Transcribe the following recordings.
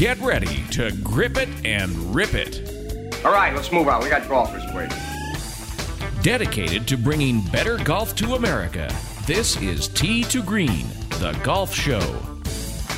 Get ready to grip it and rip it. All right, let's move on. We got golfers waiting. Dedicated to bringing better golf to America, this is Tee to Green, the golf show.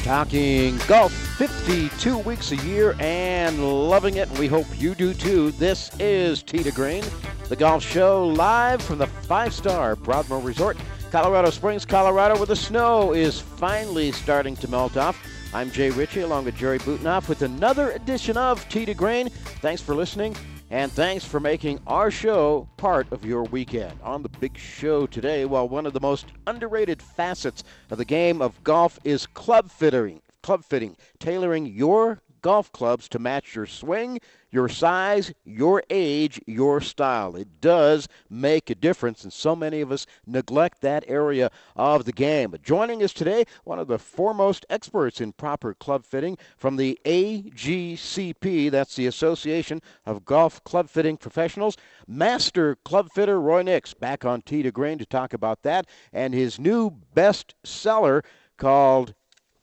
Talking golf 52 weeks a year and loving it. We hope you do too. This is Tee to Green, the golf show live from the five star Broadmoor Resort, Colorado Springs, Colorado, where the snow is finally starting to melt off. I'm Jay Ritchie along with Jerry Butenoff with another edition of Tee to Green. Thanks for listening. And thanks for making our show part of your weekend. On the big show today, well, one of the most underrated facets of the game of golf is club fitting. Club fitting, tailoring your golf clubs to match your swing, your size, your age, your style. It does make a difference, and so many of us neglect that area of the game. Joining us today, one of the foremost experts in proper club fitting from the AGCP, that's the Association of Golf Club Fitting Professionals, Master Club Fitter Roy Nix, back on Tee to Green to talk about that, and his new best seller called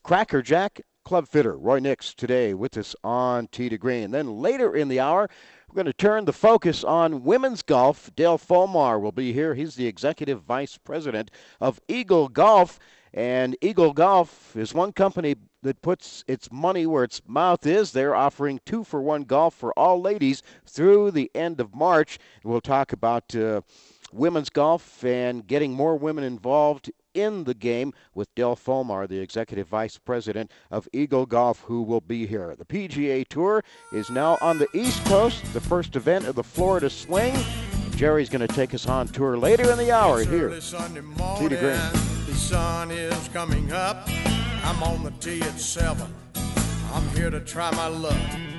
Crackerjack club fitter Roy Nix today with us on Tee to Green. Then later in the hour, we're going to turn the focus on women's golf. Dale Folmar will be here. He's the executive vice president of Eagle Golf. And Eagle Golf is one company that puts its money where its mouth is. They're offering two for one golf for all ladies through the end of March. We'll talk about uh, women's golf and getting more women involved in the game with Dale Folmar, the executive vice president of Eagle Golf, who will be here. The PGA Tour is now on the East Coast, the first event of the Florida Swing. Jerry's going to take us on tour later in the hour here. Tee to Green. The sun is coming up. I'm on the tee at 7. I'm here to try my luck.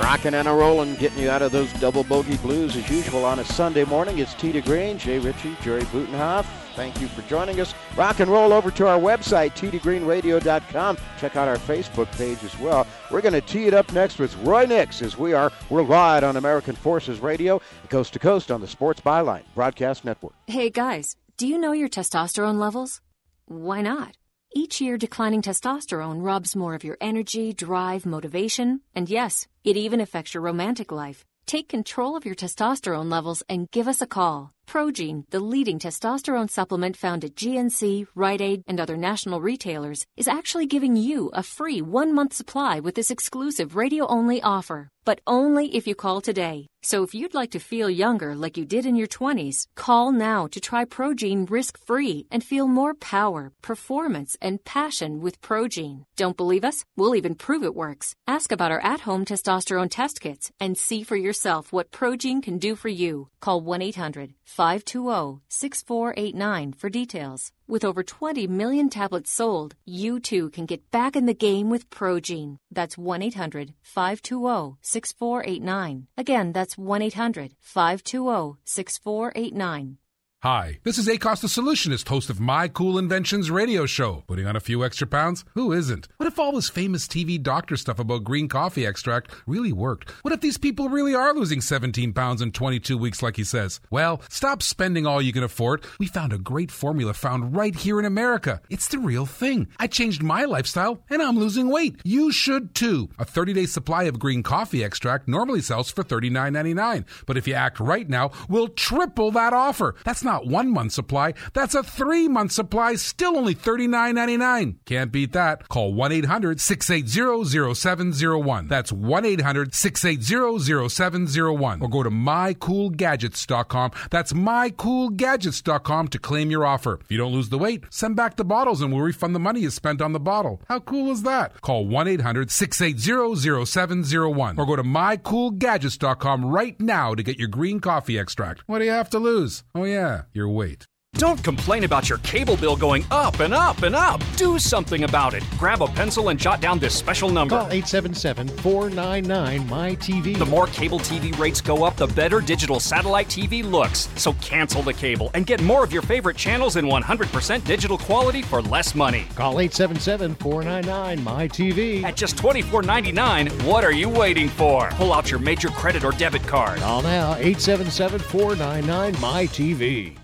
Rocking and a rolling, getting you out of those double bogey blues as usual on a Sunday morning. It's to Green, Jay Ritchie, Jerry Butenhoff. Thank you for joining us. Rock and roll over to our website, teetogreenradio.com. Check out our Facebook page as well. We're going to tee it up next with Roy Nix as we are worldwide on American Forces Radio, coast to coast on the Sports Byline Broadcast Network. Hey guys, do you know your testosterone levels? Why not? Each year, declining testosterone robs more of your energy, drive, motivation, and yes, it even affects your romantic life. Take control of your testosterone levels and give us a call. Progene, the leading testosterone supplement found at GNC, Rite Aid, and other national retailers, is actually giving you a free one month supply with this exclusive radio only offer. But only if you call today. So if you'd like to feel younger like you did in your 20s, call now to try Progene risk free and feel more power, performance, and passion with Progene. Don't believe us? We'll even prove it works. Ask about our at home testosterone test kits and see for yourself what Progene can do for you. Call 1 800 520 6489 for details. With over 20 million tablets sold, you too can get back in the game with Progene. That's 1 800 520 6489. Again, that's 1 800 520 6489. Hi, this is Acos the Solutionist, host of My Cool Inventions radio show. Putting on a few extra pounds? Who isn't? What if all this famous TV doctor stuff about green coffee extract really worked? What if these people really are losing 17 pounds in 22 weeks like he says? Well, stop spending all you can afford. We found a great formula found right here in America. It's the real thing. I changed my lifestyle and I'm losing weight. You should too. A 30-day supply of green coffee extract normally sells for $39.99, but if you act right now, we'll triple that offer. That's not not one month supply. That's a three month supply, still only $39.99. Can't beat that. Call 1 800 680 0701. That's 1 800 680 0701. Or go to mycoolgadgets.com. That's mycoolgadgets.com to claim your offer. If you don't lose the weight, send back the bottles and we'll refund the money you spent on the bottle. How cool is that? Call 1 800 680 0701 or go to mycoolgadgets.com right now to get your green coffee extract. What do you have to lose? Oh, yeah your weight. Don't complain about your cable bill going up and up and up. Do something about it. Grab a pencil and jot down this special number. Call 877 499 MyTV. The more cable TV rates go up, the better digital satellite TV looks. So cancel the cable and get more of your favorite channels in 100% digital quality for less money. Call 877 499 MyTV. At just $24.99, what are you waiting for? Pull out your major credit or debit card. Call now 877 499 MyTV.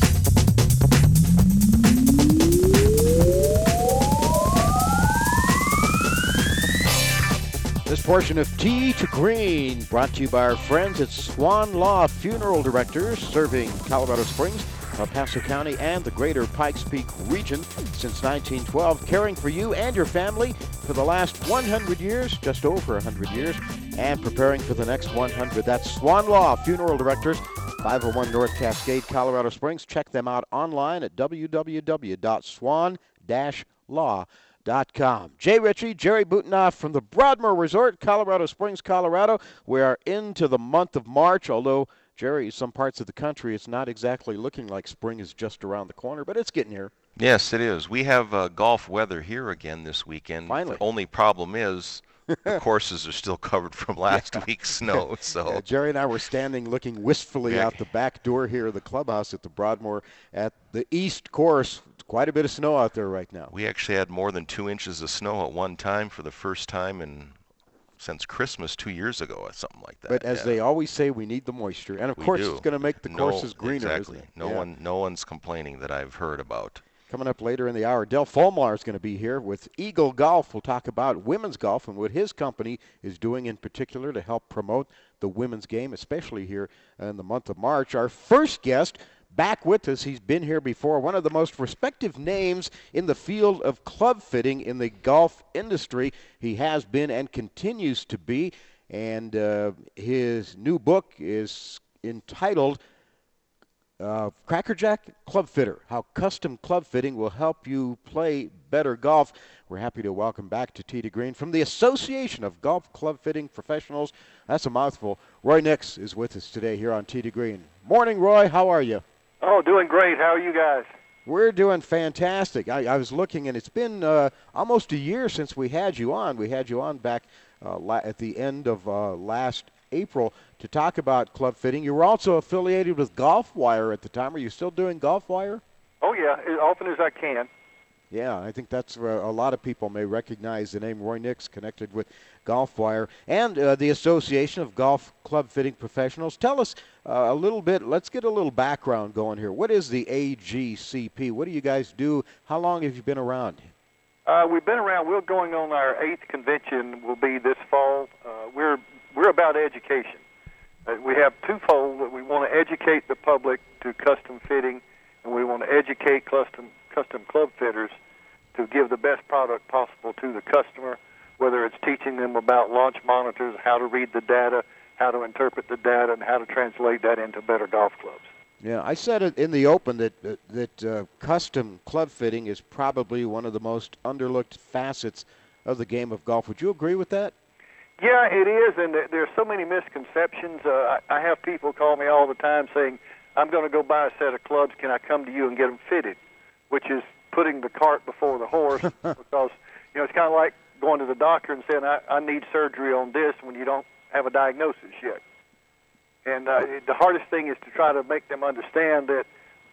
This portion of Tee to Green brought to you by our friends at Swan Law Funeral Directors, serving Colorado Springs, El Paso County, and the greater Pikes Peak region since 1912, caring for you and your family for the last 100 years, just over 100 years, and preparing for the next 100. That's Swan Law Funeral Directors, 501 North Cascade, Colorado Springs. Check them out online at www.swan-law.com. Com. Jay Ritchie, Jerry Butenoff from the Broadmoor Resort, Colorado Springs, Colorado. We are into the month of March, although, Jerry, some parts of the country, it's not exactly looking like spring is just around the corner, but it's getting here. Yes, it is. We have uh, golf weather here again this weekend. Finally. The only problem is the courses are still covered from last yeah. week's snow. So yeah, Jerry and I were standing looking wistfully out the back door here of the clubhouse at the Broadmoor at the east course quite a bit of snow out there right now. We actually had more than two inches of snow at one time for the first time in since Christmas two years ago or something like that. But as yeah. they always say, we need the moisture, and of we course do. it's going to make the no, courses greener. Exactly. No yeah. one, no one's complaining that I've heard about. Coming up later in the hour, Del Fulmar is going to be here with Eagle Golf. We'll talk about women's golf and what his company is doing in particular to help promote the women's game, especially here in the month of March. Our first guest back with us. He's been here before. One of the most respected names in the field of club fitting in the golf industry. He has been and continues to be. And uh, his new book is entitled uh, Crackerjack Club Fitter How Custom Club Fitting Will Help You Play Better Golf. We're happy to welcome back to to Green from the Association of Golf Club Fitting Professionals. That's a mouthful. Roy Nix is with us today here on to Green. Morning, Roy. How are you? Oh, doing great. How are you guys? We're doing fantastic. I, I was looking, and it's been uh, almost a year since we had you on. We had you on back uh, la- at the end of uh, last April to talk about club fitting. You were also affiliated with Golf Wire at the time. Are you still doing Golf Wire? Oh yeah, as often as I can. Yeah, I think that's where a lot of people may recognize the name Roy Nix connected with GolfWire and uh, the Association of Golf Club Fitting Professionals. Tell us uh, a little bit, let's get a little background going here. What is the AGCP? What do you guys do? How long have you been around? Uh, we've been around. We're going on our eighth convention. Will be this fall. Uh, we're we're about education. Uh, we have twofold that we want to educate the public to custom fitting, and we want to educate custom custom club fitters to give the best product possible to the customer, whether it's teaching them about launch monitors, how to read the data, how to interpret the data, and how to translate that into better golf clubs. Yeah, I said it in the open that that, that uh, custom club fitting is probably one of the most underlooked facets of the game of golf. Would you agree with that? Yeah, it is, and there are so many misconceptions. Uh, I, I have people call me all the time saying, "I'm going to go buy a set of clubs. Can I come to you and get them fitted?" Which is putting the cart before the horse because you know it's kind of like going to the doctor and saying I, I need surgery on this when you don't have a diagnosis yet. And uh, the hardest thing is to try to make them understand that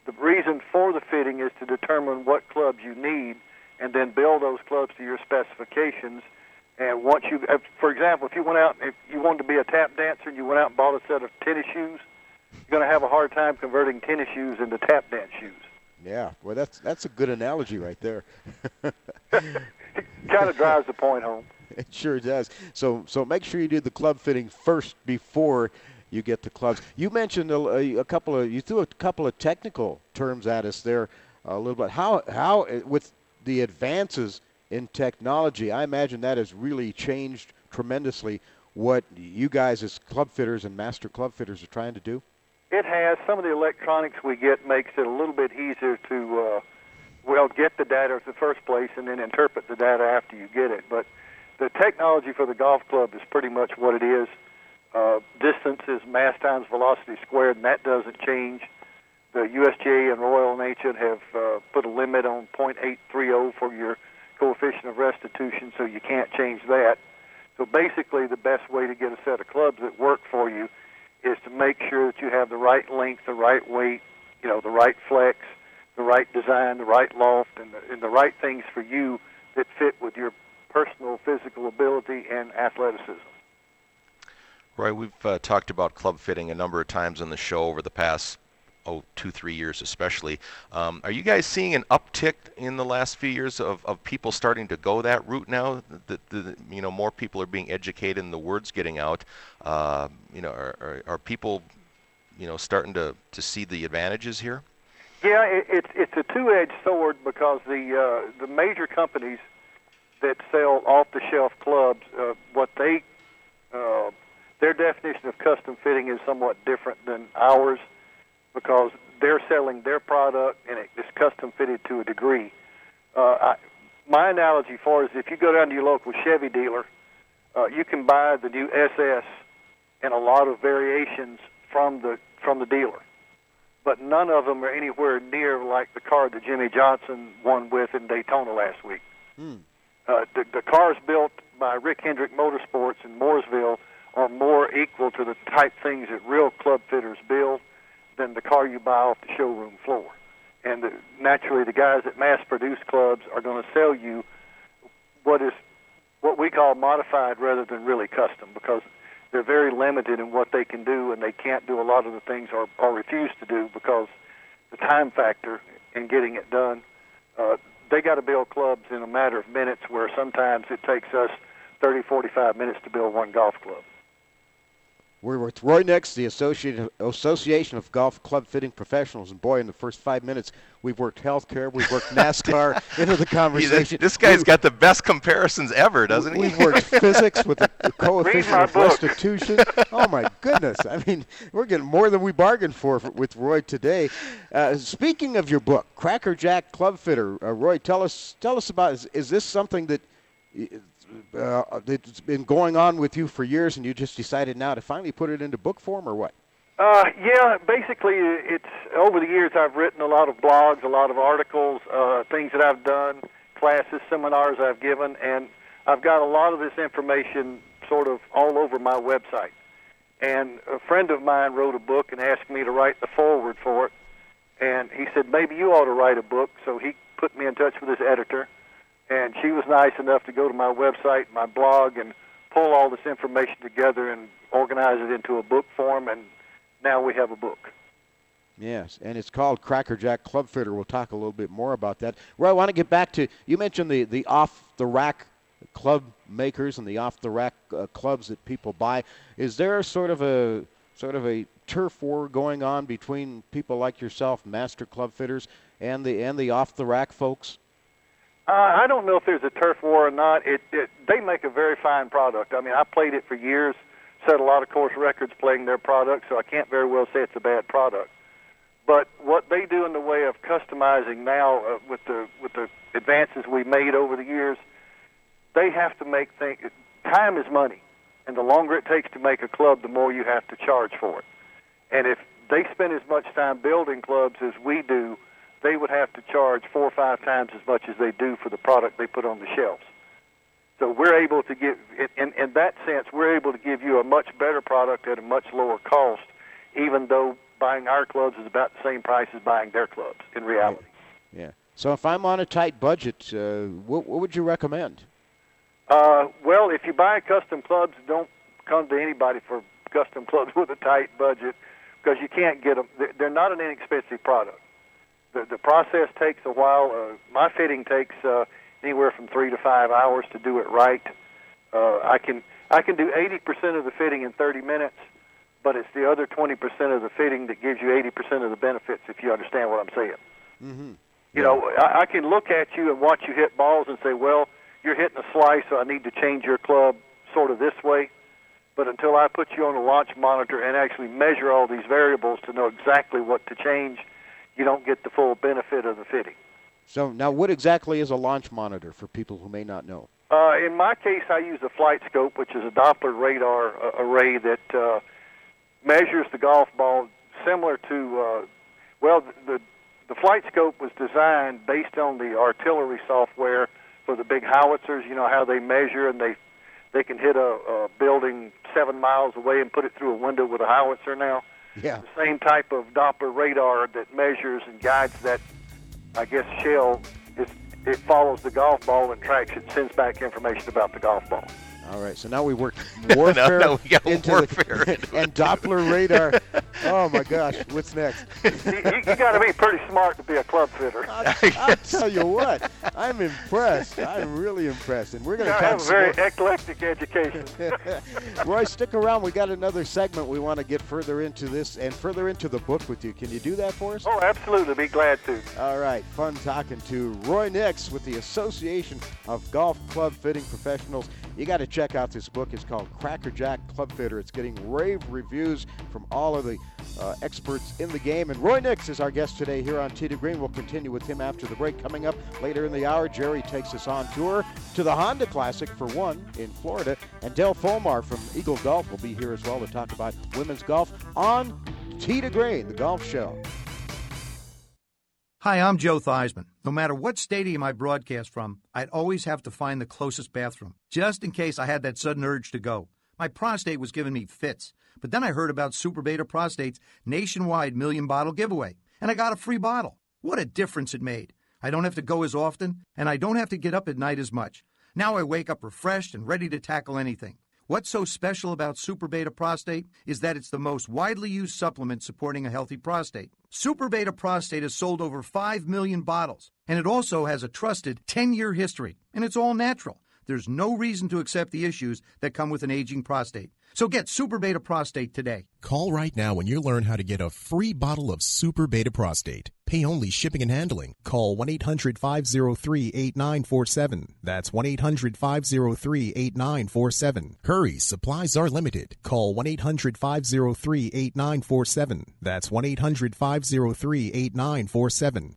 the reason for the fitting is to determine what clubs you need and then build those clubs to your specifications. And once you, for example, if you went out, if you wanted to be a tap dancer and you went out and bought a set of tennis shoes, you're going to have a hard time converting tennis shoes into tap dance shoes. Yeah, well, that's that's a good analogy right there. kind of drives the point home. It sure does. So so make sure you do the club fitting first before you get the clubs. You mentioned a, a couple of you threw a couple of technical terms at us there uh, a little bit. How how uh, with the advances in technology, I imagine that has really changed tremendously what you guys as club fitters and master club fitters are trying to do. It has. Some of the electronics we get makes it a little bit easier to, uh, well, get the data in the first place and then interpret the data after you get it. But the technology for the golf club is pretty much what it is. Uh, distance is mass times velocity squared, and that doesn't change. The USGA and Royal Ancient have uh, put a limit on .830 for your coefficient of restitution, so you can't change that. So basically, the best way to get a set of clubs that work for you is to make sure that you have the right length, the right weight, you know, the right flex, the right design, the right loft, and the, and the right things for you that fit with your personal physical ability and athleticism. Roy, we've uh, talked about club fitting a number of times on the show over the past oh two three years especially. Um, are you guys seeing an uptick in the last few years of, of people starting to go that route now? That you know more people are being educated and the word's getting out. Uh, you know, are, are, are, people you know starting to, to see the advantages here? Yeah, it, it's it's a two-edged sword because the uh, the major companies that sell off-the-shelf clubs, uh, what they uh, their definition of custom fitting is somewhat different than ours because they're selling their product and it's custom fitted to a degree. Uh, I, my analogy for it is if you go down to your local Chevy dealer, uh, you can buy the new SS and a lot of variations from the from the dealer, but none of them are anywhere near like the car that Jimmie Johnson won with in Daytona last week. Hmm. Uh, the, the cars built by Rick Hendrick Motorsports in Mooresville are more equal to the type things that real club fitters build than the car you buy off the showroom floor. And the, naturally, the guys that mass produce clubs are going to sell you what is what we call modified rather than really custom because they're very limited in what they can do and they can't do a lot of the things or, or refuse to do because the time factor in getting it done. Uh, they got to build clubs in a matter of minutes where sometimes it takes us 30, 45 minutes to build one golf club. We're with Roy Nix, the Association of Golf Club Fitting Professionals. And boy, in the first five minutes, we've worked healthcare, we've worked NASCAR into the conversation. this guy's got the best comparisons ever, doesn't he? We've worked physics with the, the coefficient of restitution. Oh, my goodness. I mean, we're getting more than we bargained for, for with Roy today. Uh, speaking of your book, Cracker Jack Club Fitter, uh, Roy, tell us, tell us about is, is this something that uh, it's been going on with you for years, and you just decided now to finally put it into book form, or what? Uh, yeah, basically, it's over the years I've written a lot of blogs, a lot of articles, uh, things that I've done, classes, seminars I've given, and I've got a lot of this information sort of all over my website. And a friend of mine wrote a book and asked me to write the foreword for it. And he said, maybe you ought to write a book. So he put me in touch with his editor and she was nice enough to go to my website, my blog, and pull all this information together and organize it into a book form, and now we have a book. Yes, and it's called Crackerjack Club Fitter. We'll talk a little bit more about that. Well, I want to get back to you mentioned the the off the rack club makers and the off the rack uh, clubs that people buy. Is there sort of a sort of a turf war going on between people like yourself, master club fitters, and the and the off the rack folks? Uh, I don't know if there's a turf war or not. It, it they make a very fine product. I mean, I played it for years, set a lot of course records playing their product, so I can't very well say it's a bad product. But what they do in the way of customizing now uh, with the with the advances we made over the years, they have to make things. Time is money, and the longer it takes to make a club, the more you have to charge for it. And if they spend as much time building clubs as we do they would have to charge four or five times as much as they do for the product they put on the shelves. So we're able to give, in, in that sense, we're able to give you a much better product at a much lower cost, even though buying our clubs is about the same price as buying their clubs in reality. Yeah. So if I'm on a tight budget, uh, what, what would you recommend? Uh, well, if you buy custom clubs, don't come to anybody for custom clubs with a tight budget because you can't get them. They're not an inexpensive product the, the process takes a while. Uh, my fitting takes uh, anywhere from three to five hours to do it right. Uh, I can I can do 80% of the fitting in 30 minutes, but it's the other 20% of the fitting that gives you 80% of the benefits. If you understand what I'm saying. Mm-hmm. You know, I, I can look at you and watch you hit balls and say, well, you're hitting a slice, so I need to change your club sort of this way. But until I put you on a launch monitor and actually measure all these variables to know exactly what to change, you don't get the full benefit of the fitting. So now, what exactly is a launch monitor for people who may not know? Uh, in my case, I use a flight scope, which is a Doppler radar uh, array that uh, measures the golf ball similar to, uh, well, the the flight scope was designed based on the artillery software for the big howitzers. You know how they measure and they they can hit a, a building seven miles away and put it through a window with a howitzer now. Yeah. The same type of Doppler radar that measures and guides that, I guess, shell. Is, it follows the golf ball and tracks it, sends back information about the golf ball. All right, so now we work warfare no, we got into warfare the, into and Doppler radar. Oh my gosh, what's next? you you, got to be pretty smart to be a club fitter. I'll tell you what, I'm impressed. I'm really impressed, and we're going to have a very some eclectic education. more. Roy, stick around. We got another segment we want to get further into this and further into the book with you. Can you do that for us? Oh, absolutely. Be glad to. All right, fun talking to Roy Nix with the Association of Golf Club Fitting Professionals. You got to check out this book. It's called Crackerjack Club Fitter. It's getting rave reviews from all of the uh, experts in the game. And Roy Nix is our guest today here on to Green. We'll continue with him after the break. Coming up later in the hour, Jerry takes us on tour to the Honda Classic for one in Florida. And Dale Folmar from Eagle Golf will be here as well to talk about women's golf on to Green, the golf show. Hi, I'm Joe Theismann. No matter what stadium I broadcast from, I'd always have to find the closest bathroom, just in case I had that sudden urge to go. My prostate was giving me fits, but then I heard about Super Beta Prostate's nationwide million bottle giveaway, and I got a free bottle. What a difference it made. I don't have to go as often, and I don't have to get up at night as much. Now I wake up refreshed and ready to tackle anything. What's so special about Super Beta Prostate is that it's the most widely used supplement supporting a healthy prostate. Super Beta Prostate has sold over 5 million bottles, and it also has a trusted 10 year history, and it's all natural. There's no reason to accept the issues that come with an aging prostate. So get Super Beta Prostate today. Call right now when you learn how to get a free bottle of Super Beta Prostate. Pay only shipping and handling. Call 1 800 503 8947. That's 1 800 503 8947. Hurry, supplies are limited. Call 1 800 503 8947. That's 1 800 503 8947.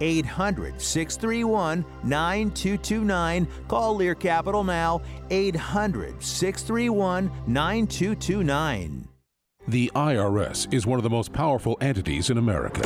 800 631 9229. Call Lear Capital now. 800 631 9229. The IRS is one of the most powerful entities in America.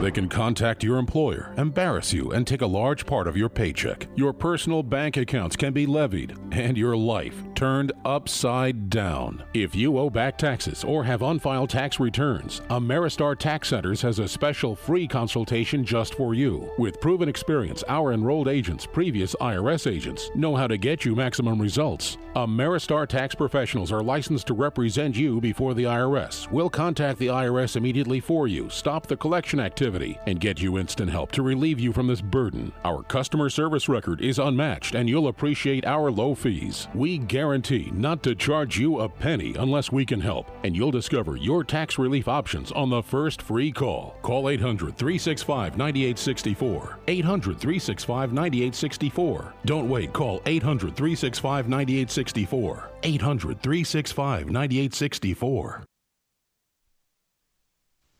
They can contact your employer, embarrass you, and take a large part of your paycheck. Your personal bank accounts can be levied, and your life turned upside down. If you owe back taxes or have unfiled tax returns, Ameristar Tax Centers has a special free consultation just for you. With proven experience, our enrolled agents, previous IRS agents, know how to get you maximum results. Ameristar tax professionals are licensed to represent you before the IRS. We'll contact the IRS immediately for you, stop the collection activity, and get you instant help to relieve you from this burden. Our customer service record is unmatched, and you'll appreciate our low fees. We guarantee not to charge you a penny unless we can help, and you'll discover your tax relief options on the first free call. Call 800 365 9864. 800 365 9864. Don't wait, call 800 365 9864. 800 365 9864.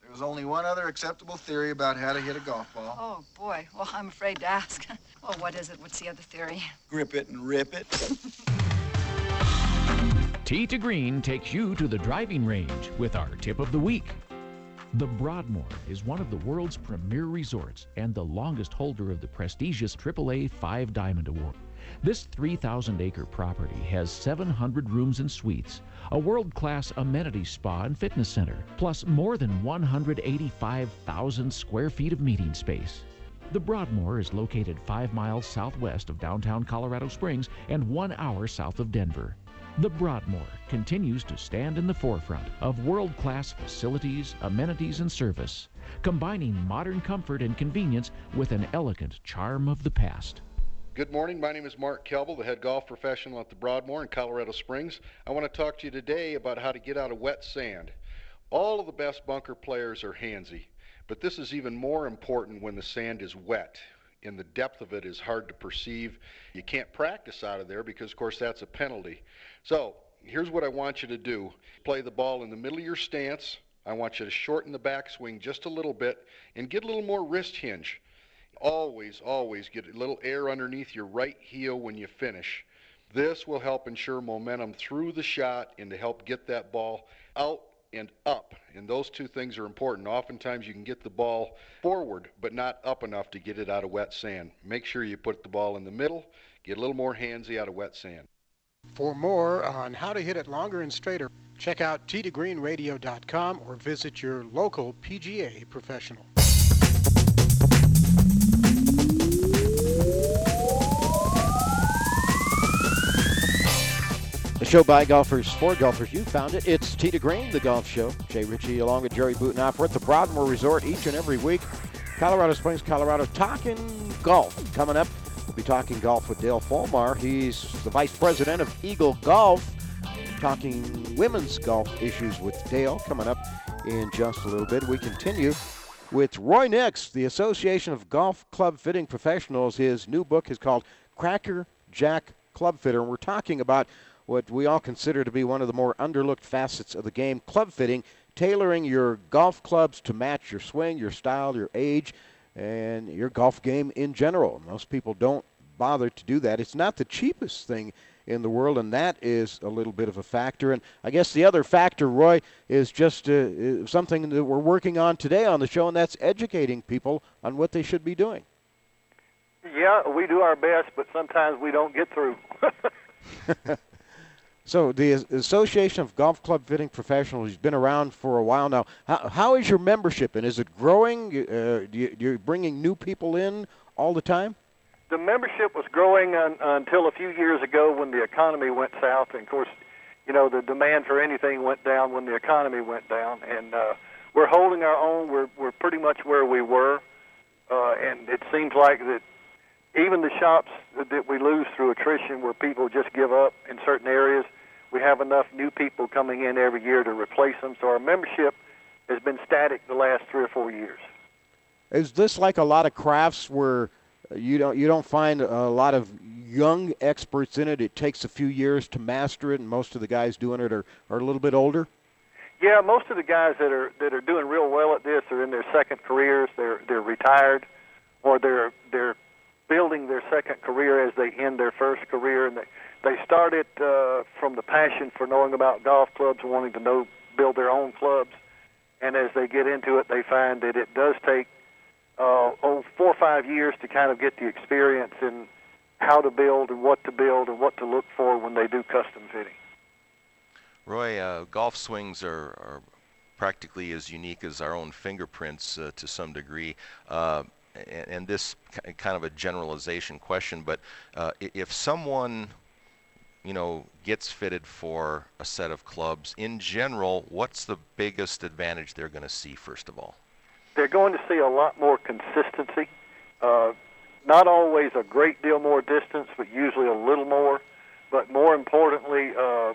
There's only one other acceptable theory about how to hit a golf ball. Oh, boy. Well, I'm afraid to ask. well, what is it? What's the other theory? Grip it and rip it. Tee to Green takes you to the driving range with our tip of the week. The Broadmoor is one of the world's premier resorts and the longest holder of the prestigious AAA Five Diamond Award. This 3,000 acre property has 700 rooms and suites, a world class amenity spa and fitness center, plus more than 185,000 square feet of meeting space. The Broadmoor is located five miles southwest of downtown Colorado Springs and one hour south of Denver. The Broadmoor continues to stand in the forefront of world class facilities, amenities, and service, combining modern comfort and convenience with an elegant charm of the past. Good morning. My name is Mark Kelble, the head golf professional at the Broadmoor in Colorado Springs. I want to talk to you today about how to get out of wet sand. All of the best bunker players are handsy, but this is even more important when the sand is wet and the depth of it is hard to perceive. You can't practice out of there because, of course, that's a penalty. So, here's what I want you to do play the ball in the middle of your stance. I want you to shorten the backswing just a little bit and get a little more wrist hinge. Always, always get a little air underneath your right heel when you finish. This will help ensure momentum through the shot and to help get that ball out and up. And those two things are important. Oftentimes you can get the ball forward, but not up enough to get it out of wet sand. Make sure you put the ball in the middle, get a little more handsy out of wet sand. For more on how to hit it longer and straighter, check out teetogreenradio.com or visit your local PGA professional. The show by golfers for golfers. You found it. It's Tee to Green, the golf show. Jay Ritchie along with Jerry Butenoff. We're at the Broadmoor Resort each and every week. Colorado Springs, Colorado. Talking golf. Coming up, we'll be talking golf with Dale Fulmar. He's the vice president of Eagle Golf. Talking women's golf issues with Dale coming up in just a little bit. We continue with Roy Nix, the Association of Golf Club Fitting Professionals. His new book is called Cracker Jack Club Fitter, and we're talking about what we all consider to be one of the more underlooked facets of the game club fitting, tailoring your golf clubs to match your swing, your style, your age, and your golf game in general. Most people don't bother to do that. It's not the cheapest thing in the world, and that is a little bit of a factor. And I guess the other factor, Roy, is just uh, something that we're working on today on the show, and that's educating people on what they should be doing. Yeah, we do our best, but sometimes we don't get through. So the Association of Golf Club Fitting Professionals has been around for a while now. How, how is your membership, and is it growing? Uh, you, you're bringing new people in all the time? The membership was growing un, until a few years ago when the economy went south, and of course, you know the demand for anything went down when the economy went down, and uh, we're holding our own. We're we're pretty much where we were, uh, and it seems like that even the shops that we lose through attrition, where people just give up in certain areas, we have enough new people coming in every year to replace them. So our membership has been static the last three or four years. Is this like a lot of crafts where you don't you don't find a lot of young experts in it? It takes a few years to master it, and most of the guys doing it are, are a little bit older. Yeah, most of the guys that are that are doing real well at this are in their second careers. They're they're retired, or they're they're building their second career as they end their first career, and they they started uh, from the passion for knowing about golf clubs, wanting to know build their own clubs, and as they get into it, they find that it does take uh, oh, four or five years to kind of get the experience in how to build and what to build and what to look for when they do custom fitting. Roy, uh, golf swings are, are, practically as unique as our own fingerprints uh, to some degree. Uh, and, this kind of a generalization question, but uh, if someone you know, gets fitted for a set of clubs, in general, what's the biggest advantage they're going to see, first of all? They're going to see a lot more consistency. Uh, not always a great deal more distance, but usually a little more. But more importantly, uh,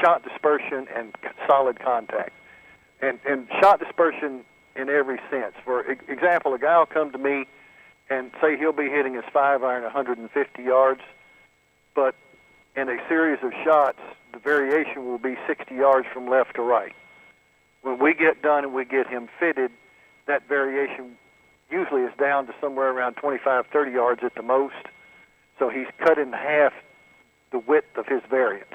shot dispersion and solid contact. And, and shot dispersion in every sense. For example, a guy will come to me and say he'll be hitting his five iron 150 yards, but in a series of shots, the variation will be 60 yards from left to right. When we get done and we get him fitted, that variation usually is down to somewhere around 25, 30 yards at the most. So he's cut in half the width of his variance.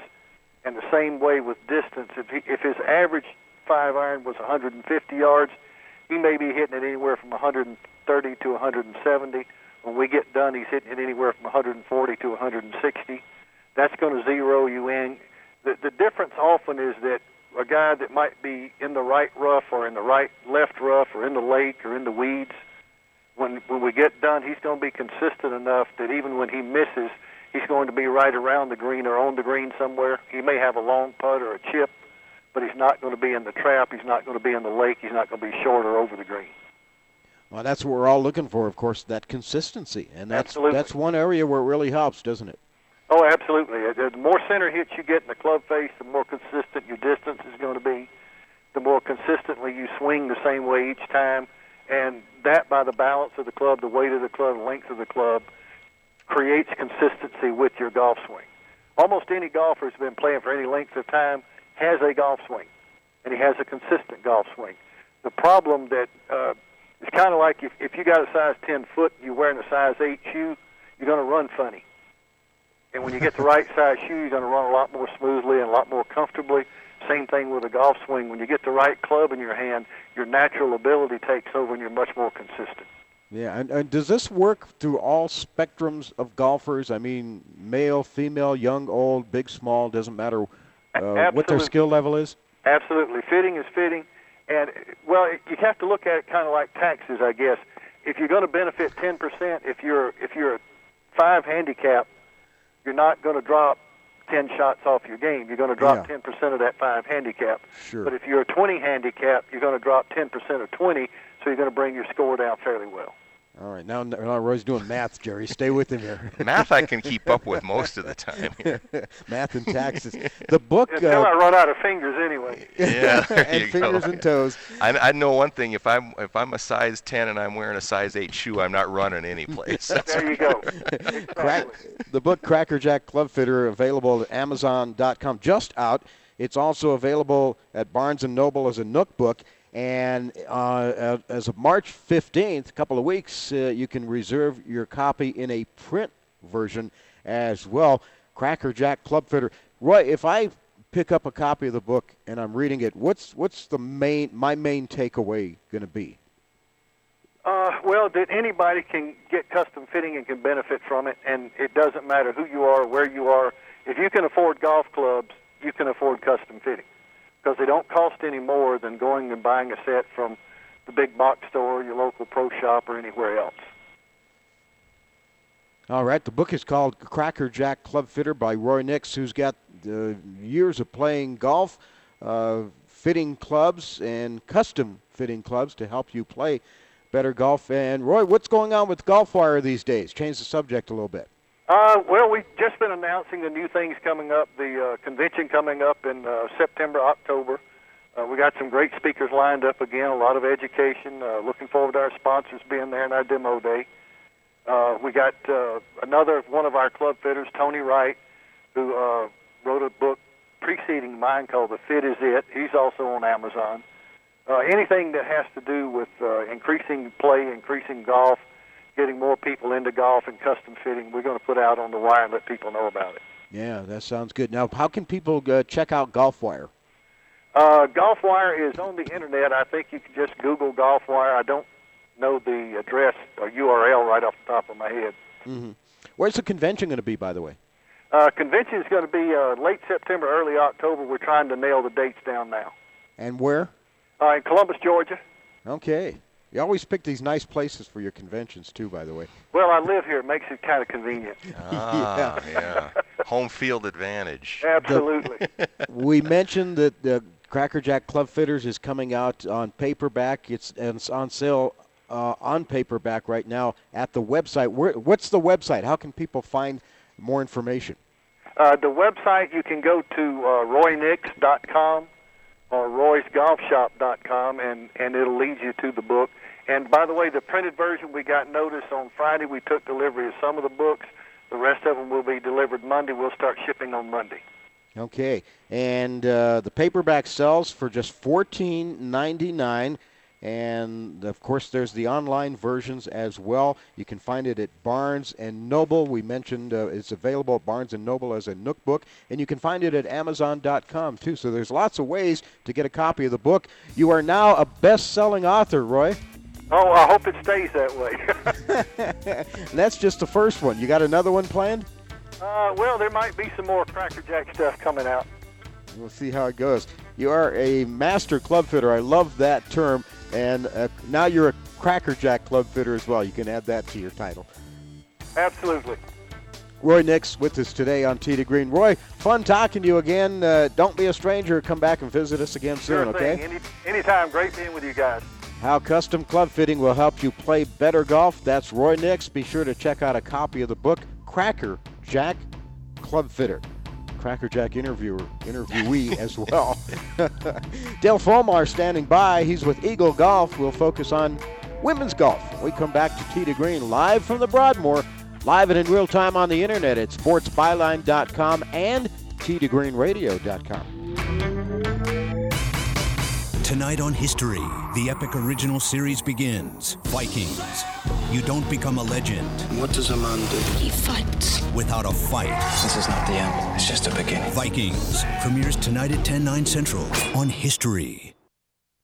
And the same way with distance, if he, if his average five iron was 150 yards, he may be hitting it anywhere from 130 to 170. When we get done, he's hitting it anywhere from 140 to 160. That's going to zero you in. The, the difference often is that a guy that might be in the right rough or in the right left rough or in the lake or in the weeds, when when we get done, he's going to be consistent enough that even when he misses, he's going to be right around the green or on the green somewhere. He may have a long putt or a chip, but he's not going to be in the trap. He's not going to be in the lake. He's not going to be short or over the green. Well, that's what we're all looking for, of course, that consistency, and that's Absolutely. that's one area where it really helps, doesn't it? Oh, absolutely. Uh, The more center hits you get in the club face, the more consistent your distance is going to be. The more consistently you swing the same way each time, and that by the balance of the club, the weight of the club, the length of the club, creates consistency with your golf swing. Almost any golfer who's been playing for any length of time has a golf swing, and he has a consistent golf swing. The problem that uh, it's kind of like if, if you got a size 10 foot and you're wearing a size 8 shoe, you're going to run funny. And when you get the right size shoe, you're going to run a lot more smoothly and a lot more comfortably. Same thing with a golf swing. When you get the right club in your hand, your natural ability takes over and you're much more consistent. Yeah, and, and does this work through all spectrums of golfers? I mean, male, female, young, old, big, small, doesn't matter uh, what their skill level is? Absolutely. Fitting is fitting. And, well, you have to look at it kind of like taxes, I guess. If you're going to benefit 10%, if you're, if you're a five handicap, you're not going to drop 10 shots off your game. You're going to drop Yeah. 10% of that five handicap. Sure. But if you're a 20 handicap, you're going to drop 10% of 20, so you're going to bring your score down fairly well. All right, now, now Roy's doing math, Jerry. Stay with him here. Math I can keep up with most of the time. Math and taxes. The book. Until I Uh, run out of fingers anyway. Yeah, there and you fingers go. and toes. I, I know one thing: if I'm if I'm a size 10 and I'm wearing a size 8 shoe, I'm not running any place. There you go. Crack, the book Crackerjack Club Fitter available at Amazon.com, just out. It's also available at Barnes and Noble as a Nook book. And uh, as of March 15th, a couple of weeks, uh, you can reserve your copy in a print version as well. Crackerjack Club Fitter. Roy, if I pick up a copy of the book and I'm reading it, what's what's the main my main takeaway going to be? Uh, well, that anybody can get custom fitting and can benefit from it, and it doesn't matter who you are, where you are. If you can afford golf clubs, you can afford custom fitting because they don't cost any more than going and buying a set from the big box store, your local pro shop, or anywhere else. All right, the book is called Crackerjack Club Fitter by Roy Nix, who's got uh, years of playing golf, uh, fitting clubs, and custom fitting clubs to help you play better golf. And Roy, what's going on with Golf Wire these days? Change the subject a little bit. Uh, well, we've just been announcing the new things coming up. The uh, convention coming up in uh, September, October. Uh, we got some great speakers lined up again. A lot of education. Uh, looking forward to our sponsors being there in our demo day. Uh, we got uh, another one of our club fitters, Tony Wright, who uh, wrote a book preceding mine called "The Fit Is It." He's also on Amazon. Uh, anything that has to do with uh, increasing play, increasing golf, getting more people into golf and custom fitting, we're going to put out on the wire and let people know about it. Yeah, that sounds good. Now, how can people uh, check out Golf Wire? Uh, Golf Wire is on the internet. I think you can just Google Golf Wire. I don't know the address or URL right off the top of my head. hmm Where's the convention going to be, by the way? Uh, convention is going to be uh, late September, early October. We're trying to nail the dates down now. And where? Uh, in Columbus, Georgia. Okay. You always pick these nice places for your conventions, too, by the way. Well, I live here. It makes it kind of convenient. Ah, yeah. Home field advantage. Absolutely. we mentioned that the Crackerjack Club Fitters is coming out on paperback. It's, and it's on sale uh, on paperback right now at the website. Where, what's the website? How can people find more information? Uh, the website, you can go to uh, roynix.com or roysgolfshop.com, and, and it'll lead you to the book. And by the way, the printed version, we got notice on Friday. We took delivery of some of the books. The rest of them will be delivered Monday. We'll start shipping on Monday. Okay, and uh, the paperback sells for just fourteen ninety nine, And of course, there's the online versions as well. You can find it at Barnes and Noble. We mentioned uh, it's available at Barnes and Noble as a Nook book, and you can find it at Amazon.com too. So there's lots of ways to get a copy of the book. You are now a best-selling author, Roy. Oh, I hope it stays that way. That's just the first one. You got another one planned? uh, well, there might be some more Cracker Jack stuff coming out. We'll see how it goes. You are a master club fitter. I love that term. And uh, now you're a Cracker Jack club fitter as well. You can add that to your title. Absolutely. Roy Nix with us today on Tee to Green. Roy, fun talking to you again. Uh, don't be a stranger. Come back and visit us again Sure soon, thing. okay? Any, anytime. Great being with you guys. How custom club fitting will help you play better golf. That's Roy Nix. Be sure to check out a copy of the book, Cracker Jack Club Fitter. Cracker Jack interviewer, interviewee as well. Dale Folmar standing by. He's with Eagle Golf. We'll focus on women's golf. We come back to to Green live from the Broadmoor, live and in real time on the internet at sportsbyline.com and teetogreenradio.com. Tonight on History, the epic original series begins. Vikings. You don't become a legend. What does a man do? He fights. Without a fight. This is not the end. It's just a beginning. Vikings premieres tonight at 10, 9 central on History.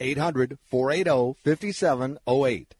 800 480 5708.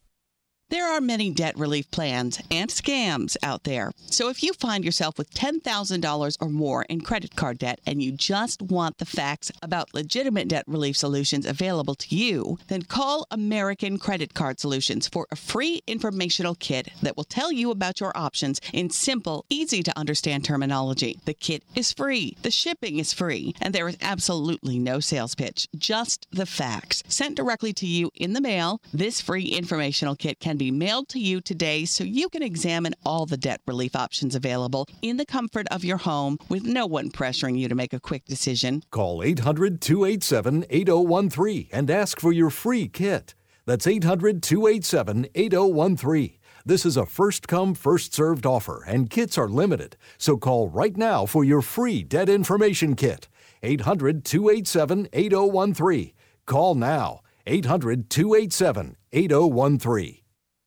There are many debt relief plans and scams out there. So if you find yourself with $10,000 or more in credit card debt and you just want the facts about legitimate debt relief solutions available to you, then call American Credit Card Solutions for a free informational kit that will tell you about your options in simple, easy to understand terminology. The kit is free, the shipping is free, and there is absolutely no sales pitch, just the facts. Sent directly to you in the mail, this free informational kit can be mailed to you today so you can examine all the debt relief options available in the comfort of your home with no one pressuring you to make a quick decision. Call 800 287 8013 and ask for your free kit. That's 800 287 8013. This is a first come, first served offer, and kits are limited. So call right now for your free debt information kit. 800 287 8013. Call now. 800 287 8013.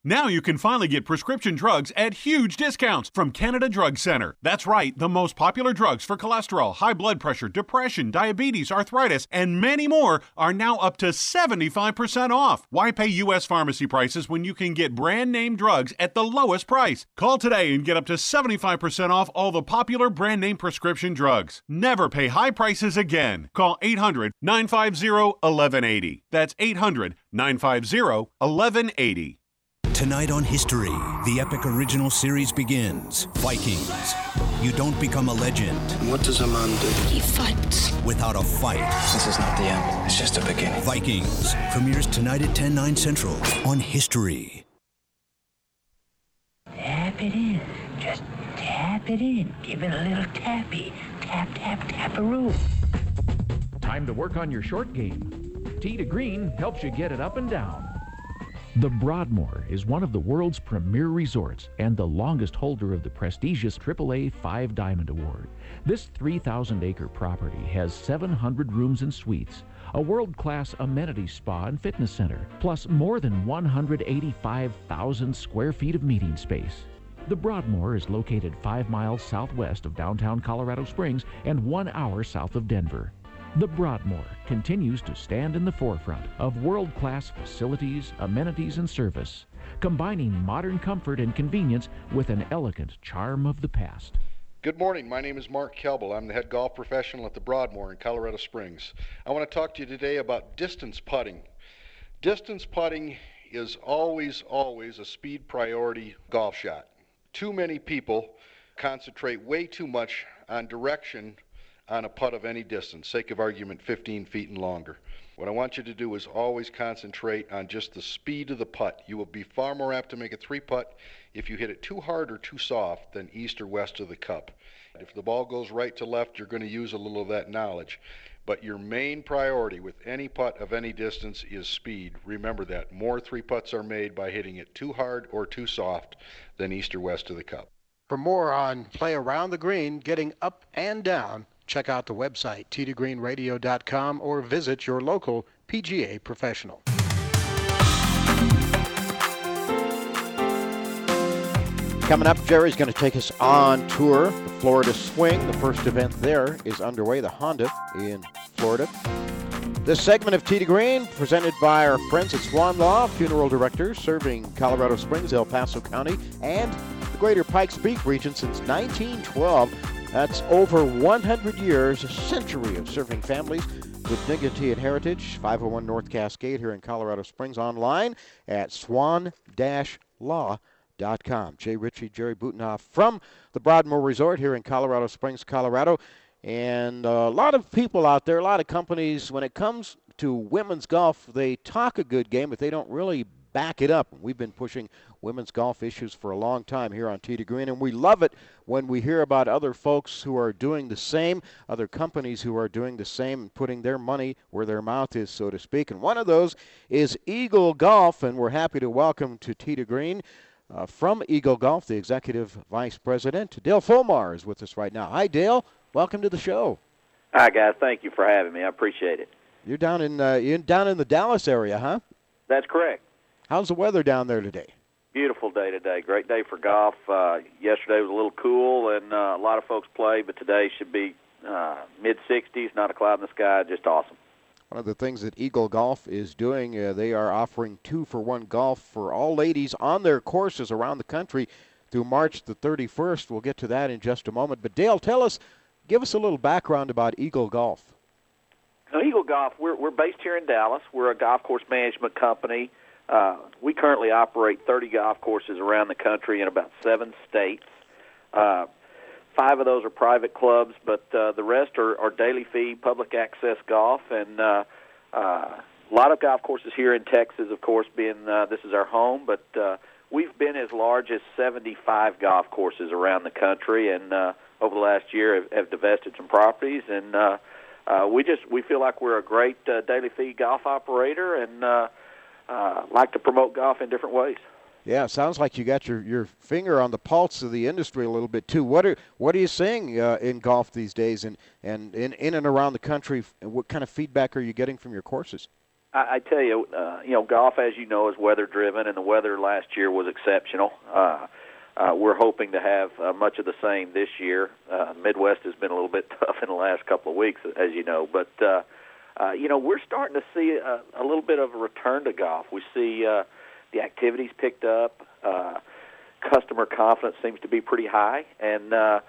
Now you can finally get prescription drugs at huge discounts from Canada Drug Center. That's right, the most popular drugs for cholesterol, high blood pressure, depression, diabetes, arthritis, and many more are now up to 75% off. Why pay U.S. pharmacy prices when you can get brand name drugs at the lowest price? Call today and get up to 75% off all the popular brand name prescription drugs. Never pay high prices again. Call 800 950 1180. That's 800 950 1180. Tonight on History, the epic original series begins. Vikings. You don't become a legend. What does a man do? He fights. Without a fight. This is not the end. It's just a beginning. Vikings premieres tonight at 10, 9 central on History. Tap it in. Just tap it in. Give it a little tappy. Tap, tap, taparoo. Time to work on your short game. Tee to Green helps you get it up and down. The Broadmoor is one of the world's premier resorts and the longest holder of the prestigious AAA Five Diamond Award. This 3,000 acre property has 700 rooms and suites, a world class amenity spa and fitness center, plus more than 185,000 square feet of meeting space. The Broadmoor is located five miles southwest of downtown Colorado Springs and one hour south of Denver. The Broadmoor continues to stand in the forefront of world class facilities, amenities, and service, combining modern comfort and convenience with an elegant charm of the past. Good morning. My name is Mark Kelbel. I'm the head golf professional at the Broadmoor in Colorado Springs. I want to talk to you today about distance putting. Distance putting is always, always a speed priority golf shot. Too many people concentrate way too much on direction on a putt of any distance, sake of argument 15 feet and longer. What I want you to do is always concentrate on just the speed of the putt. You will be far more apt to make a three putt if you hit it too hard or too soft than east or west of the cup. If the ball goes right to left, you're going to use a little of that knowledge. But your main priority with any putt of any distance is speed. Remember that. More three putts are made by hitting it too hard or too soft than east or west of the cup. For more on play around the green, getting up and down, check out the website teetogreenradio.com or visit your local PGA professional. Coming up, Jerry's going to take us on tour. The Florida Swing, the first event there is underway, the Honda in Florida. This segment of to Green, presented by our friends at Swan Law, funeral directors serving Colorado Springs, El Paso County, and the greater Pikes Peak region since 1912. That's over 100 years, a century of serving families with dignity and heritage. 501 North Cascade here in Colorado Springs, online at swan-law.com. Jay Ritchie, Jerry Butenhoff from the Broadmoor Resort here in Colorado Springs, Colorado. And a lot of people out there, a lot of companies, when it comes to women's golf, they talk a good game, but they don't really back it up. We've been pushing women's golf issues for a long time here on to Green, and we love it when we hear about other folks who are doing the same, other companies who are doing the same, and putting their money where their mouth is, so to speak. And one of those is Eagle Golf, and we're happy to welcome to to Green. Uh, from Eagle Golf, the executive vice president, Dale Folmar, is with us right now. Hi, Dale. Welcome to the show. Hi, guys. Thank you for having me. I appreciate it. You're down in uh, you're down in the Dallas area, huh? That's correct. How's the weather down there today? Beautiful day today. Great day for golf. Uh, yesterday was a little cool, and uh, a lot of folks played, but today should be uh, mid 60s, not a cloud in the sky. Just awesome. One of the things that Eagle Golf is doing, uh, they are offering two for one golf for all ladies on their courses around the country through March the 31st. We'll get to that in just a moment. But Dale, tell us, give us a little background about Eagle Golf. Now, Eagle Golf, we're, we're based here in Dallas. We're a golf course management company. Uh, we currently operate 30 golf courses around the country in about seven states. Uh, five of those are private clubs, but uh, the rest are, are daily fee, public access golf, and uh, uh, a lot of golf courses here in Texas, of course, being uh, this is our home, but uh, we've been as large as 75 golf courses around the country, and uh, over the last year have, have divested some properties, and uh, uh, we just we feel like we're a great uh, daily fee golf operator, and uh, uh, like to promote golf in different ways. Yeah, sounds like you got your, your finger on the pulse of the industry a little bit too. What are what are you seeing uh, in golf these days, and and in, in and around the country? What kind of feedback are you getting from your courses? I, I tell you, uh, you know, golf, as you know, is weather driven, and the weather last year was exceptional. Uh, uh, we're hoping to have uh, much of the same this year. Uh, Midwest has been a little bit tough in the last couple of weeks, as you know, but. Uh, uh, you know, we're starting to see a, a little bit of a return to golf. We see uh, the activities picked up. Uh, customer confidence seems to be pretty high, and uh,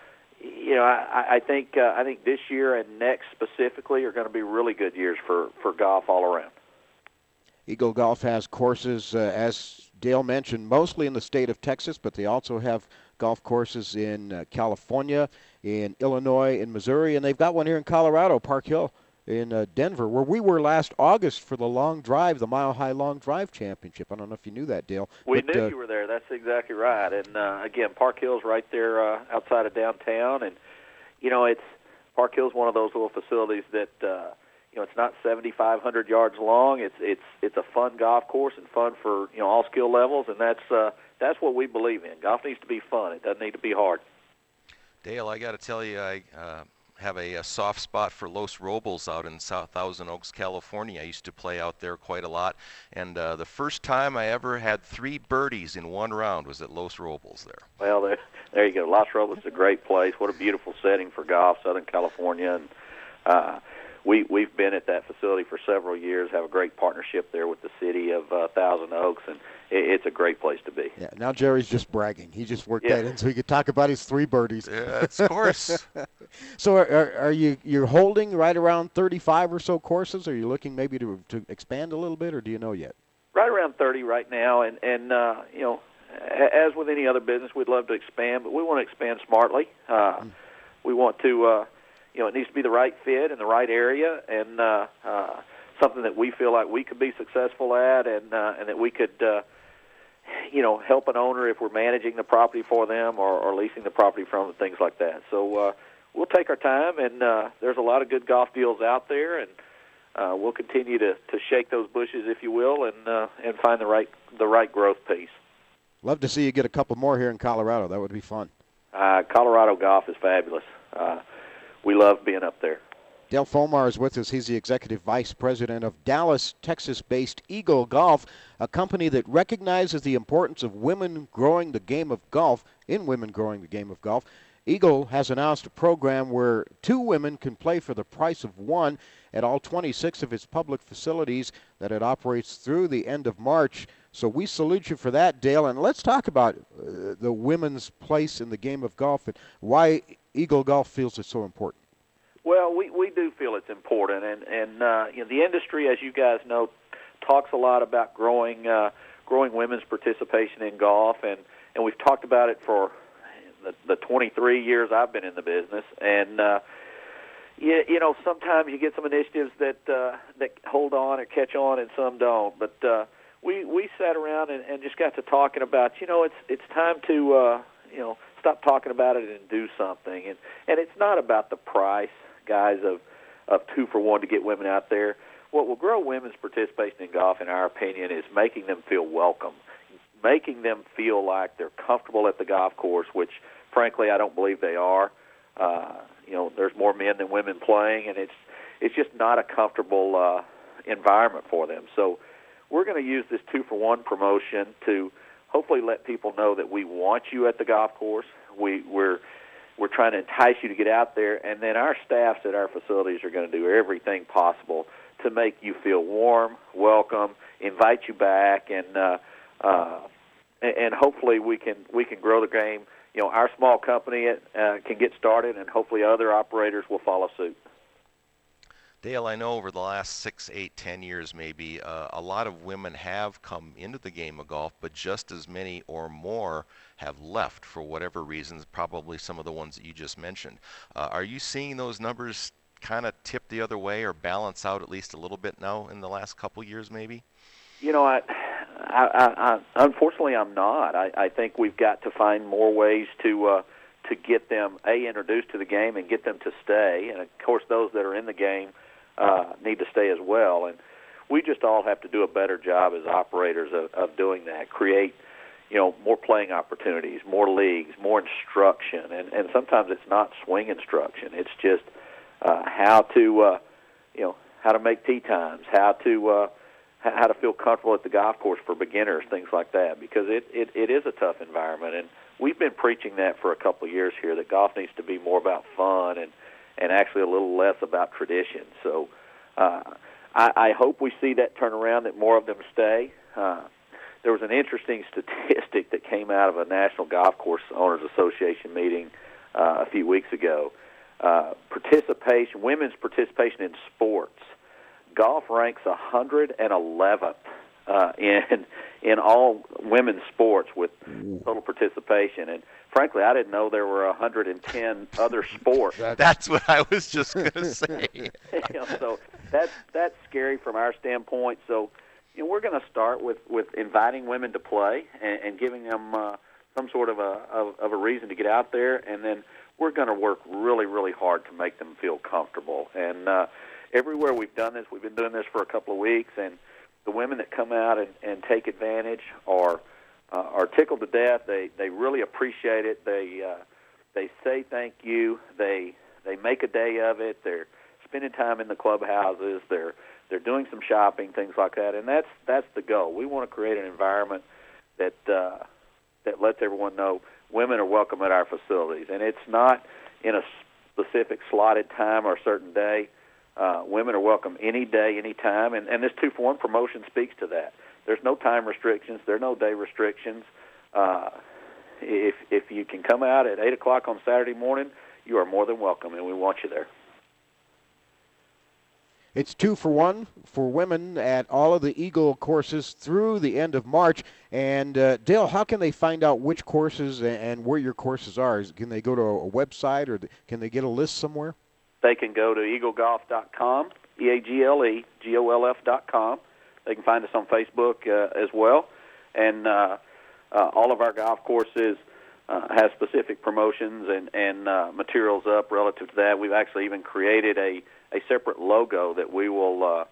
you know, I, I think uh, I think this year and next specifically are going to be really good years for for golf all around. Eagle Golf has courses, uh, as Dale mentioned, mostly in the state of Texas, but they also have golf courses in uh, California, in Illinois, in Missouri, and they've got one here in Colorado, Park Hill in uh, Denver, where we were last August for the long drive, the Mile High Long Drive Championship. I don't know if you knew that, Dale. We but, knew uh, you were there. That's exactly right. And uh, again, Park Hill's right there uh, outside of downtown, and you know it's Park Hill's one of those little facilities that uh, you know it's not 7,500 yards long. It's it's it's a fun golf course and fun for you know all skill levels, and that's uh, that's what we believe in. Golf needs to be fun. It doesn't need to be hard. Dale, I got to tell you, I. Uh have a, a, soft spot for Los Robles out in South Thousand Oaks, California. I used to play out there quite a lot, and uh, the first time I ever had three birdies in one round was at Los Robles there. Well, there, there you go. Los Robles is a great place. What a beautiful setting for golf, Southern California, and uh, we we've been at that facility for several years. Have a great partnership there with the city of uh, Thousand Oaks, and it, it's a great place to be. Yeah. Now Jerry's just bragging. He just worked Yeah. that in so he could talk about his three birdies. Yes, of course. so are, are, are you you're holding right around 35 or so courses? Are you looking maybe to to expand a little bit, or do you know yet? right around 30 right now and and uh you know as with any other business we'd love to expand but we want to expand smartly uh we want to uh you know it needs to be the right fit in the right area and uh uh something that we feel like we could be successful at and uh and that we could uh you know help an owner if we're managing the property for them or, or leasing the property from them things like that so uh we'll take our time and uh there's a lot of good golf deals out there and uh, we'll continue to, to shake those bushes, if you will, and uh, and find the right the right growth piece. Love to see you get a couple more here in Colorado. That would be fun. Uh, Colorado golf is fabulous. Uh, we love being up there. Dale Folmar is with us. He's the executive vice president of Dallas, Texas based Eagle Golf, a company that recognizes the importance of women growing the game of golf, in women growing the game of golf. Eagle has announced a program where two women can play for the price of one at all 26 of its public facilities that it operates through the end of March. So we salute you for that, Dale. And let's talk about uh, the women's place in the game of golf and why Eagle Golf feels it's so important. Well, we we do feel it's important, and and uh, you know, the industry, as you guys know, talks a lot about growing uh, growing women's participation in golf, and and we've talked about it for the, the 23 years I've been in the business, and uh, you, you know sometimes you get some initiatives that uh, that hold on or catch on, and some don't. But uh, we we sat around and, and just got to talking about you know it's it's time to uh, you know stop talking about it and do something, and and it's not about the price, guys, of of two for one to get women out there. What will grow women's participation in golf, in our opinion, is making them feel welcome, making them feel like they're comfortable at the golf course, which frankly I don't believe they are. Uh, you know, there's more men than women playing, and it's it's just not a comfortable uh, environment for them. So we're going to use this two for one promotion to hopefully let people know that we want you at the golf course. We we're we're trying to entice you to get out there, and then our staffs at our facilities are going to do everything possible to make you feel warm, welcome, invite you back, and uh, uh, and hopefully we can we can grow the game. You know, our small company uh, can get started, and hopefully other operators will follow suit. Dale, I know over the last six, eight, ten years, maybe uh, a lot of women have come into the game of golf, but just as many or more have left for whatever reasons. Probably some of the ones that you just mentioned. Uh, are you seeing those numbers kind of tip the other way or balance out at least a little bit now in the last couple years, maybe? You know, I, I, I, unfortunately I'm not. I, I think we've got to find more ways to uh, to get them a introduced to the game and get them to stay. And of course, those that are in the game uh, need to stay as well. And we just all have to do a better job as operators of, of doing that. Create, you know, more playing opportunities, more leagues, more instruction, and and sometimes it's not swing instruction. It's just uh, how to, uh, you know, how to make tee times, how to uh, how to feel comfortable at the golf course for beginners, things like that, because it, it, it is a tough environment. And we've been preaching that for a couple of years here, that golf needs to be more about fun and, and actually a little less about tradition. So uh, I, I hope we see that turn around, that more of them stay. Uh, there was an interesting statistic that came out of a National Golf Course Owners Association meeting uh, a few weeks ago. Uh, participation, women's participation in sports golf ranks 111th uh, in in all women's sports with total participation. And frankly, I didn't know there were 110 other sports. That's what I was just going to say. you know, so that's that's scary from our standpoint. So you know, we're going to start with with inviting women to play and, and giving them uh, some sort of a of, of a reason to get out there, and then we're going to work really really hard to make them feel comfortable and. Uh, everywhere we've done this, we've been doing this for a couple of weeks, and the women that come out and, and take advantage are uh, are tickled to death. They they really appreciate it. They uh, they say thank you. They they make a day of it. They're spending time in the clubhouses. They're they're doing some shopping, things like that, and that's that's the goal. We want to create an environment that uh, that lets everyone know women are welcome at our facilities, and it's not in a specific slotted time or a certain day Uh, women are welcome any day, any time, and, and this two for one promotion speaks to that. There's no time restrictions. There are no day restrictions. Uh, if if you can come out at eight o'clock on Saturday morning, you are more than welcome, and we want you there. It's two for one for women at all of the Eagle courses through the end of March. And uh, Dale, how can they find out which courses and where your courses are? Can they go to a website or can they get a list somewhere? They can go to eaglegolf.com, E A G L E G O L F.com. They can find us on Facebook uh, as well. And uh, uh, all of our golf courses uh, have specific promotions and, and uh, materials up relative to that. We've actually even created a a separate logo that we will uh,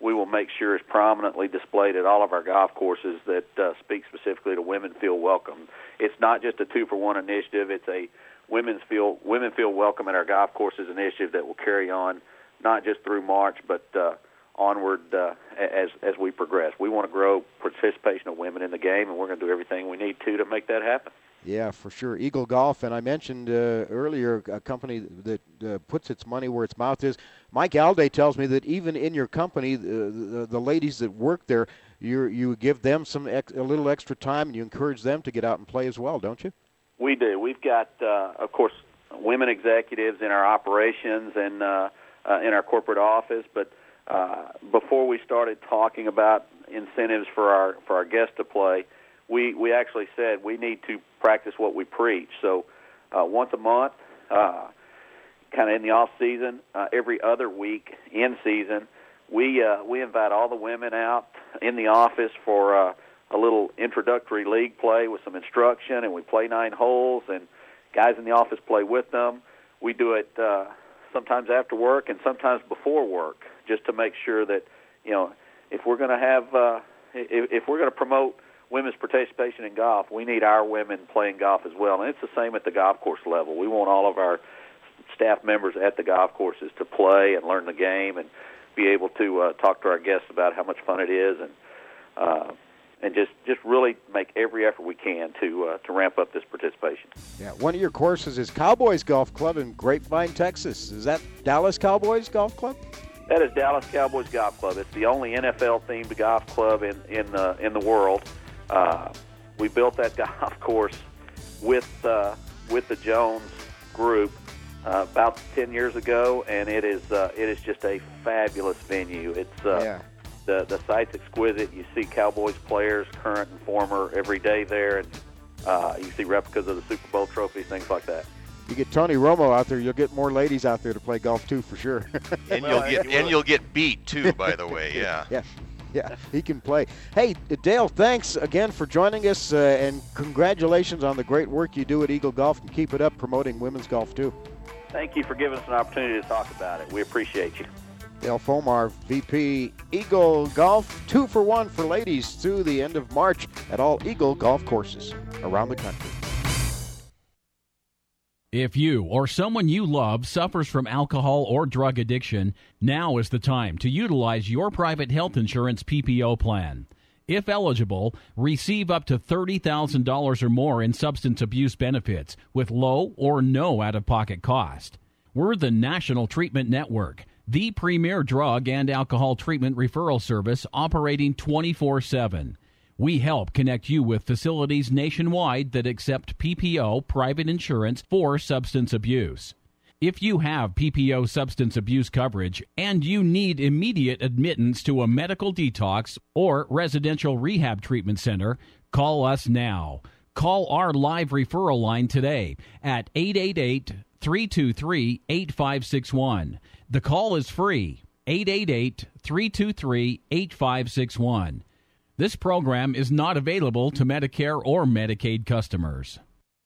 we will make sure is prominently displayed at all of our golf courses that uh, speaks specifically to women feel welcome. It's not just a two for one initiative; it's a women's feel women feel welcome at our golf courses initiative that will carry on not just through March, but uh, onward uh, as as we progress. We want to grow participation of women in the game, and we're going to do everything we need to to make that happen. Yeah, for sure. Eagle Golf, and I mentioned uh, earlier a company that uh, puts its money where its mouth is. Mike Alday tells me that even in your company, the, the, the ladies that work there, you you give them some ex, a little extra time, and you encourage them to get out and play as well, don't you? We do. We've got, uh, of course, women executives in our operations and uh, uh, in our corporate office. But uh, before we started talking about incentives for our for our guests to play, we we actually said we need to practice what we preach. So uh, once a month, uh, kind of in the off season, uh, every other week in season, we uh, we invite all the women out in the office for uh, a little introductory league play with some instruction, and we play nine holes, and guys in the office play with them. We do it uh, sometimes after work and sometimes before work, just to make sure that you know if we're going to have uh, if, if we're going to promote women's participation in golf, we need our women playing golf as well. And it's the same at the golf course level. We want all of our staff members at the golf courses to play and learn the game and be able to uh, talk to our guests about how much fun it is and uh, and just just really make every effort we can to uh, to ramp up this participation. Yeah, one of your courses is Cowboys Golf Club in Grapevine, Texas. Is that Dallas Cowboys Golf Club? That is Dallas Cowboys Golf Club. It's the only NFL themed golf club in in the in the world. Uh, we built that golf course with uh, with the Jones group uh, about 10 years ago, and it is uh, it is just a fabulous venue. It's uh, yeah. the the site's exquisite. You see Cowboys players, current and former, every day there, and uh, you see replicas of the Super Bowl trophies, things like that. You get Tony Romo out there, you'll get more ladies out there to play golf too, for sure. and you'll get and you'll get beat too, by the way. Yeah. yeah. Yeah, he can play. Hey, Dale, thanks again for joining us, uh, and congratulations on the great work you do at Eagle Golf, and keep it up promoting women's golf too. Thank you for giving us an opportunity to talk about it. We appreciate you. Dale Folmar, VP Eagle Golf, two for one for ladies through the end of March at all Eagle golf courses around the country. If you or someone you love suffers from alcohol or drug addiction, now is the time to utilize your private health insurance PPO plan. If eligible, receive up to $30,000 or more in substance abuse benefits with low or no out of pocket cost. We're the National Treatment Network, the premier drug and alcohol treatment referral service operating 24 7. We help connect you with facilities nationwide that accept PPO private insurance for substance abuse. If you have PPO substance abuse coverage and you need immediate admittance to a medical detox or residential rehab treatment center, call us now. Call our live referral line today at 888 323 8561. The call is free 888 323 8561. This program is not available to Medicare or Medicaid customers.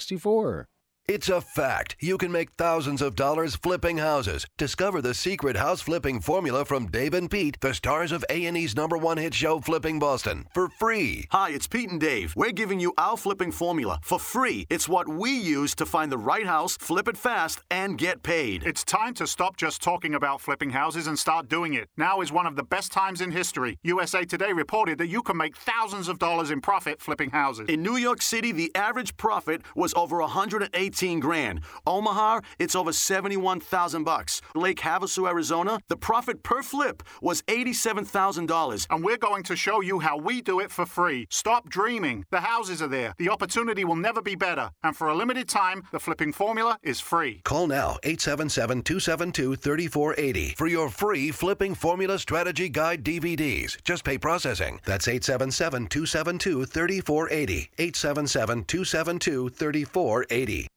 64. It's a fact. You can make thousands of dollars flipping houses. Discover the secret house flipping formula from Dave and Pete, the stars of A&E's number one hit show Flipping Boston, for free. Hi, it's Pete and Dave. We're giving you our flipping formula for free. It's what we use to find the right house, flip it fast, and get paid. It's time to stop just talking about flipping houses and start doing it. Now is one of the best times in history. USA Today reported that you can make thousands of dollars in profit flipping houses. In New York City, the average profit was over 118 grand. Omaha, it's over 71,000 bucks. Lake Havasu, Arizona, the profit per flip was $87,000. And we're going to show you how we do it for free. Stop dreaming. The houses are there. The opportunity will never be better. And for a limited time, the flipping formula is free. Call now 877 272 3480 for your free Flipping Formula Strategy Guide DVDs. Just pay processing. That's 877 272 3480. 877 272 3480.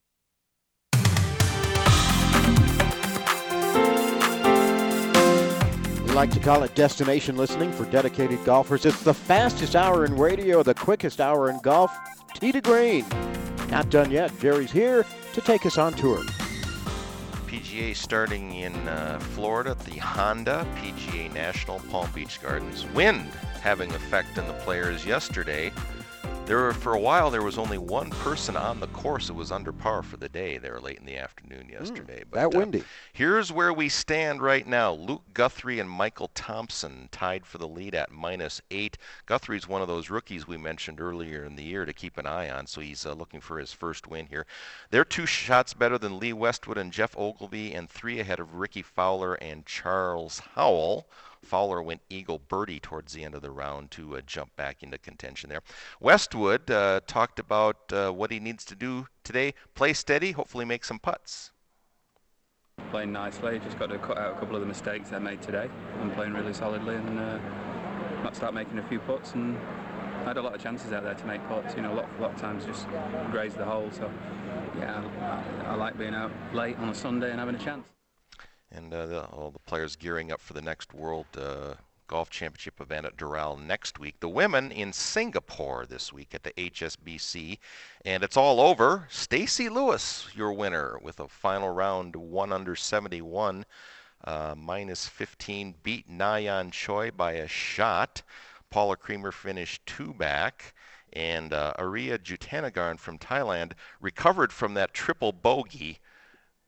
Like to call it destination listening for dedicated golfers. It's the fastest hour in radio, the quickest hour in golf. Tee to green. Not done yet. Jerry's here to take us on tour. PGA starting in uh, Florida, the Honda PGA National Palm Beach Gardens. Wind having effect in the players yesterday. There were, for a while, there was only one person on the course that was under par for the day. there late in the afternoon yesterday. but, that windy. Uh, here's where we stand right now. Luke Guthrie and Michael Thompson tied for the lead at minus eight. Guthrie's one of those rookies we mentioned earlier in the year to keep an eye on, so he's uh, looking for his first win here. They're two shots better than Lee Westwood and Geoff Ogilvy, and three ahead of Rickie Fowler and Charles Howell. Fowler went eagle birdie towards the end of the round to uh, jump back into contention there. Westwood uh, talked about uh, what he needs to do today play steady, hopefully make some putts. Playing nicely, just got to cut out a couple of the mistakes I made today. I'm playing really solidly and uh, might start making a few putts. And I had a lot of chances out there to make putts, you know, a lot, a lot of times just graze the hole. So, yeah, I, I like being out late on a Sunday and having a chance and uh, the, all the players gearing up for the next World uh, Golf Championship event at Doral next week. The women in Singapore this week at the HSBC, and it's all over. Stacy Lewis, your winner, with a final round one under 71, uh, minus 15, beat Na-Yeon Choi by a shot. Paula Creamer finished two back. And uh, Ariya Jutanugarn from Thailand recovered from that triple bogey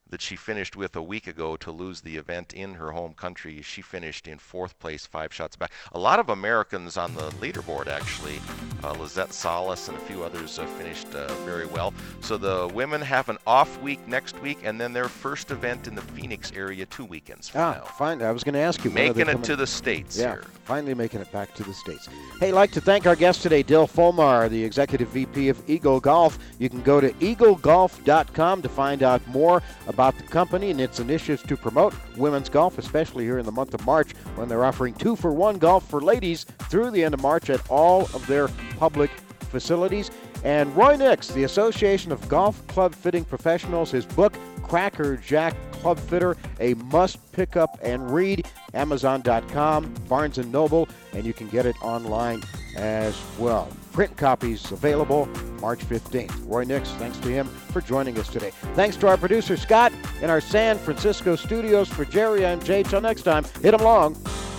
that she finished with a week ago to lose the event in her home country. She finished in fourth place, five shots back. A lot of Americans on the leaderboard, actually. Uh, Lizette Salas and a few others uh, finished uh, very well. So the women have an off week next week, and then their first event in the Phoenix area two weekends from ah, now. Fine. I was going to ask you. Making it to the States yeah, here. finally making it back to the States. Hey, I'd like to thank our guest today, Dale Folmar, the Executive VP of Eagle Golf. You can go to eaglegolf.com to find out more about the company and its initiatives to promote women's golf, especially here in the month of March when they're offering two for one golf for ladies through the end of March at all of their public facilities. And Roy Nix, the Association of Golf Club Fitting Professionals, his book, Cracker Jack Club Fitter, a must pick up and read. Amazon.com, Barnes & Noble, and you can get it online as well. Print copies available March 15th. Roy Nix, thanks to him for joining us today. Thanks to our producer Scott in our San Francisco studios. For Jerry, I'm Jay. Till next time, hit 'em long,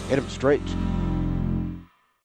hit 'em straight.